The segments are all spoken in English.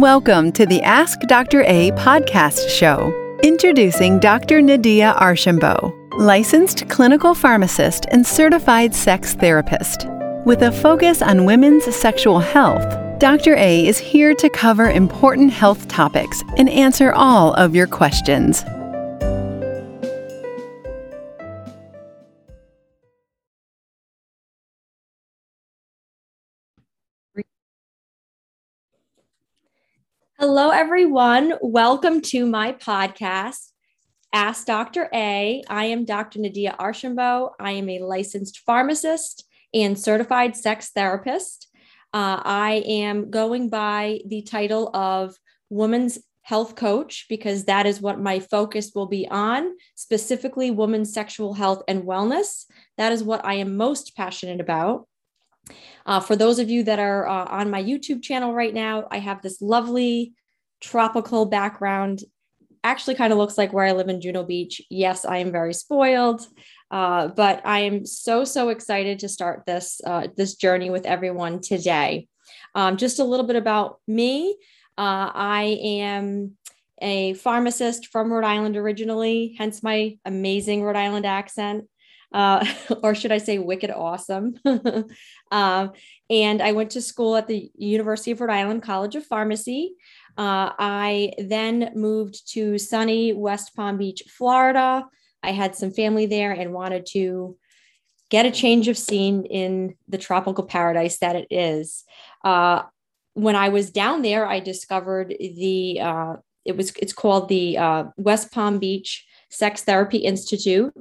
Welcome to the Ask Dr. A podcast show. Introducing Dr. Nadia Archambault, licensed clinical pharmacist and certified sex therapist. With a focus on women's sexual health, Dr. A is here to cover important health topics and answer all of your questions. Hello, everyone. Welcome to my podcast, Ask Dr. A. I am Dr. Nadia Archambault. I am a licensed pharmacist and certified sex therapist. Uh, I am going by the title of Women's Health Coach because that is what my focus will be on, specifically women's sexual health and wellness. That is what I am most passionate about. Uh, for those of you that are uh, on my YouTube channel right now, I have this lovely tropical background. Actually, kind of looks like where I live in Juno Beach. Yes, I am very spoiled, uh, but I am so so excited to start this uh, this journey with everyone today. Um, just a little bit about me. Uh, I am a pharmacist from Rhode Island originally, hence my amazing Rhode Island accent uh, or should I say, wicked awesome. um, and I went to school at the University of Rhode Island College of Pharmacy. Uh, I then moved to sunny West Palm Beach, Florida. I had some family there and wanted to get a change of scene in the tropical paradise that it is. Uh, when I was down there, I discovered the uh, it was it's called the uh, West Palm Beach Sex Therapy Institute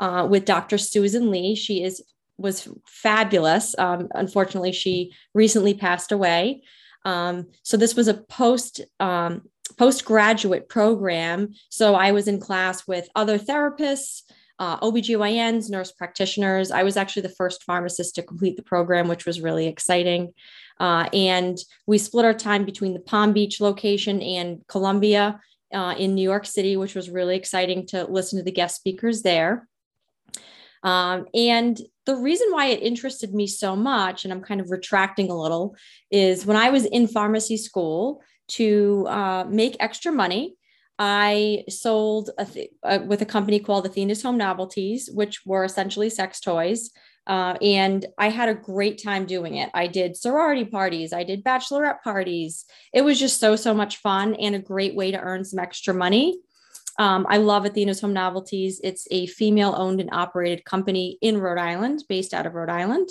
uh, with Dr. Susan Lee. She is was fabulous. Um, unfortunately, she recently passed away. Um, so this was a post um, postgraduate program. So I was in class with other therapists, uh, OBGYNs, nurse practitioners. I was actually the first pharmacist to complete the program, which was really exciting. Uh, and we split our time between the Palm Beach location and Columbia uh, in New York City, which was really exciting to listen to the guest speakers there. Um, and the reason why it interested me so much, and I'm kind of retracting a little, is when I was in pharmacy school to uh, make extra money. I sold a th- uh, with a company called Athena's Home Novelties, which were essentially sex toys. Uh, and I had a great time doing it. I did sorority parties, I did bachelorette parties. It was just so, so much fun and a great way to earn some extra money. Um, I love Athena's Home Novelties. It's a female owned and operated company in Rhode Island, based out of Rhode Island.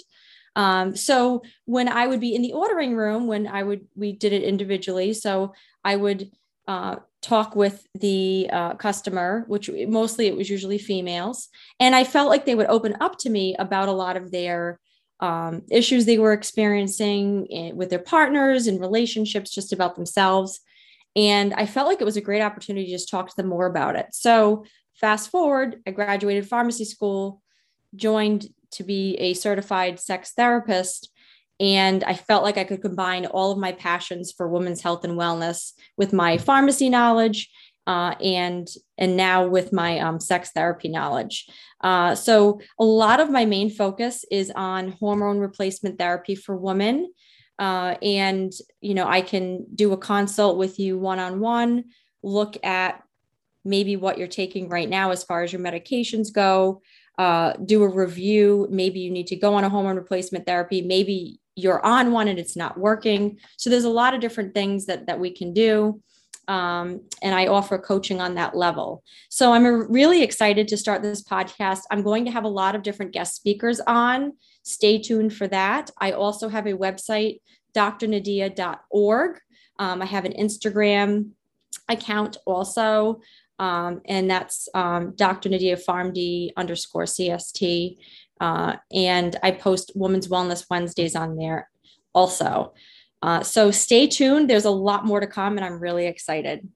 Um, so when I would be in the ordering room, when I would, we did it individually. So I would uh, talk with the uh, customer, which mostly it was usually females. And I felt like they would open up to me about a lot of their um, issues they were experiencing in, eh, with their partners and relationships, just about themselves. And I felt like it was a great opportunity to just talk to them more about it. So, fast forward, I graduated pharmacy school, joined to be a certified sex therapist. And I felt like I could combine all of my passions for women's health and wellness with my pharmacy knowledge uh, and and now with my um, sex therapy knowledge. Uh, so a lot of my main focus is on hormone replacement therapy for women. Uh, and you know i can do a consult with you one-on-one look at maybe what you're taking right now as far as your medications go uh, do a review. Maybe you need to go on a hormone replacement therapy. Maybe you're on one and it's not working so there's a lot of different things that that we can do um, and I offer coaching on that level. So I'm really excited to start this podcast. I'm going to have a lot of different guest speakers on Stay tuned for that. I also have a website, drnadia.org. Um, I have an Instagram account also, um, and that's um, Dr. Nadia PharmD underscore CST. Uh, and I post Women's Wellness Wednesdays on there also. Uh, so stay tuned. There's a lot more to come, and I'm really excited.